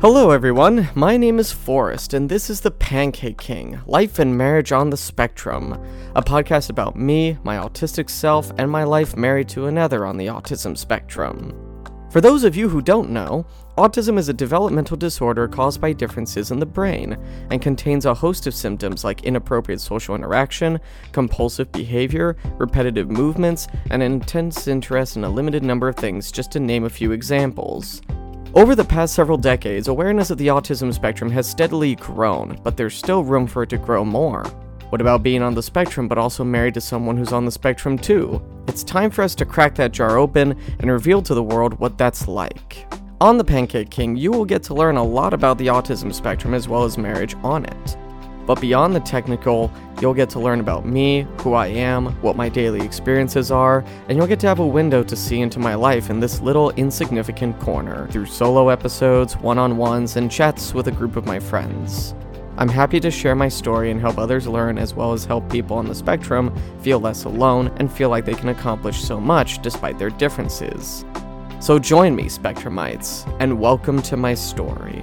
Hello, everyone. My name is Forrest, and this is The Pancake King Life and Marriage on the Spectrum, a podcast about me, my autistic self, and my life married to another on the autism spectrum. For those of you who don't know, autism is a developmental disorder caused by differences in the brain and contains a host of symptoms like inappropriate social interaction, compulsive behavior, repetitive movements, and an intense interest in a limited number of things, just to name a few examples. Over the past several decades, awareness of the autism spectrum has steadily grown, but there's still room for it to grow more. What about being on the spectrum but also married to someone who's on the spectrum too? It's time for us to crack that jar open and reveal to the world what that's like. On The Pancake King, you will get to learn a lot about the autism spectrum as well as marriage on it. But beyond the technical, you'll get to learn about me, who I am, what my daily experiences are, and you'll get to have a window to see into my life in this little insignificant corner through solo episodes, one on ones, and chats with a group of my friends. I'm happy to share my story and help others learn as well as help people on the spectrum feel less alone and feel like they can accomplish so much despite their differences. So join me, Spectrumites, and welcome to my story.